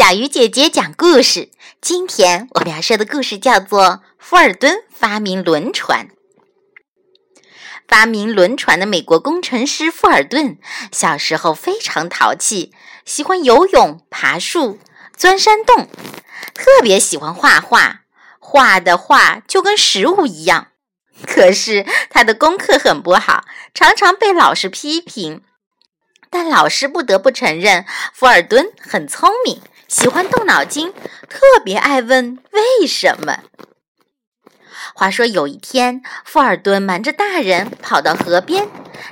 小鱼姐姐讲故事。今天我们要说的故事叫做《富尔顿发明轮船》。发明轮船的美国工程师富尔顿小时候非常淘气，喜欢游泳、爬树、钻山洞，特别喜欢画画，画的画就跟实物一样。可是他的功课很不好，常常被老师批评。但老师不得不承认，富尔顿很聪明，喜欢动脑筋，特别爱问为什么。话说有一天，富尔顿瞒着大人跑到河边，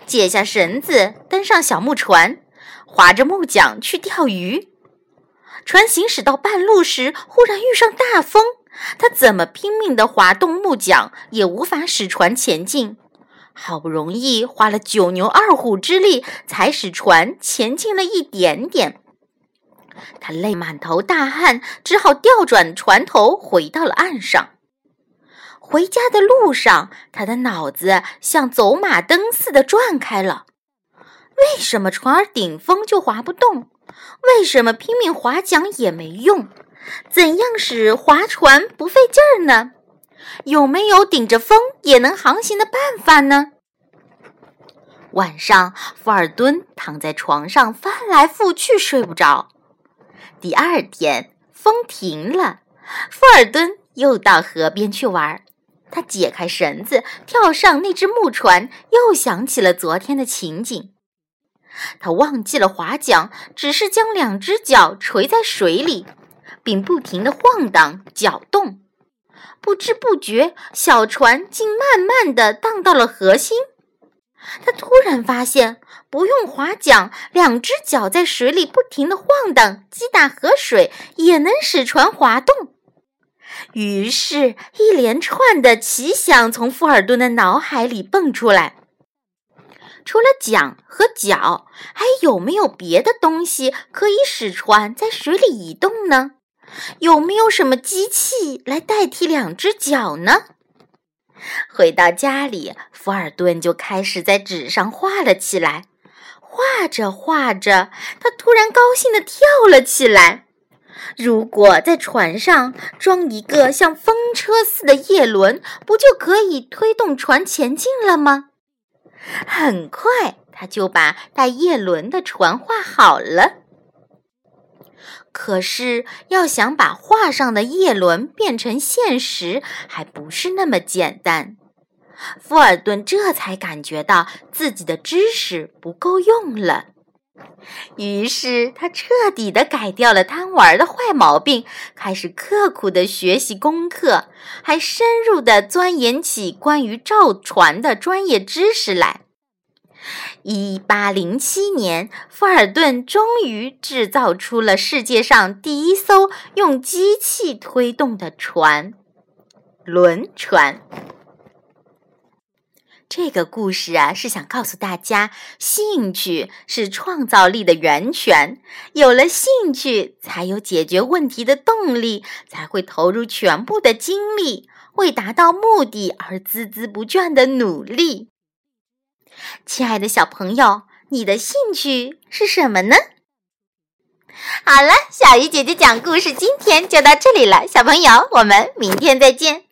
解下绳子，登上小木船，划着木桨去钓鱼。船行驶到半路时，忽然遇上大风，他怎么拼命地划动木桨，也无法使船前进。好不容易花了九牛二虎之力，才使船前进了一点点。他累满头大汗，只好调转船头回到了岸上。回家的路上，他的脑子像走马灯似的转开了：为什么船儿顶风就划不动？为什么拼命划桨也没用？怎样使划船不费劲儿呢？有没有顶着风也能航行的办法呢？晚上，富尔顿躺在床上翻来覆去睡不着。第二天，风停了，富尔顿又到河边去玩。他解开绳子，跳上那只木船，又想起了昨天的情景。他忘记了划桨，只是将两只脚垂在水里，并不停地晃荡搅动。不知不觉，小船竟慢慢地荡到了河心。他突然发现，不用划桨，两只脚在水里不停地晃荡、击打河水，也能使船滑动。于是，一连串的奇想从富尔顿的脑海里蹦出来：除了桨和脚，还有没有别的东西可以使船在水里移动呢？有没有什么机器来代替两只脚呢？回到家里，福尔顿就开始在纸上画了起来。画着画着，他突然高兴地跳了起来。如果在船上装一个像风车似的叶轮，不就可以推动船前进了吗？很快，他就把带叶轮的船画好了。可是，要想把画上的叶轮变成现实，还不是那么简单。富尔顿这才感觉到自己的知识不够用了，于是他彻底的改掉了贪玩的坏毛病，开始刻苦的学习功课，还深入的钻研起关于造船的专业知识来。一八零七年，富尔顿终于制造出了世界上第一艘用机器推动的船——轮船。这个故事啊，是想告诉大家，兴趣是创造力的源泉。有了兴趣，才有解决问题的动力，才会投入全部的精力，为达到目的而孜孜不倦的努力。亲爱的小朋友，你的兴趣是什么呢？好了，小鱼姐姐讲故事，今天就到这里了。小朋友，我们明天再见。